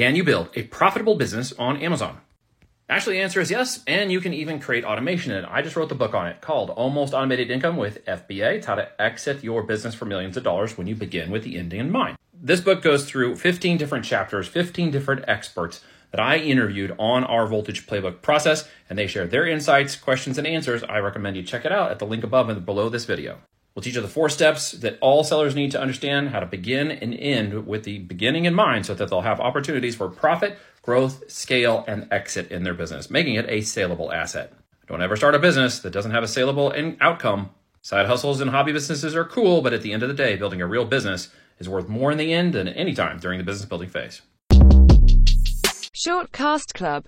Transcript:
Can you build a profitable business on Amazon? Actually, the answer is yes, and you can even create automation in it. I just wrote the book on it called Almost Automated Income with FBA. It's how to exit your business for millions of dollars when you begin with the ending in mind. This book goes through 15 different chapters, 15 different experts that I interviewed on our Voltage Playbook process, and they share their insights, questions, and answers. I recommend you check it out at the link above and below this video. We'll teach you the four steps that all sellers need to understand how to begin and end with the beginning in mind so that they'll have opportunities for profit, growth, scale, and exit in their business, making it a saleable asset. Don't ever start a business that doesn't have a saleable outcome. Side hustles and hobby businesses are cool, but at the end of the day, building a real business is worth more in the end than any time during the business building phase. Shortcast Club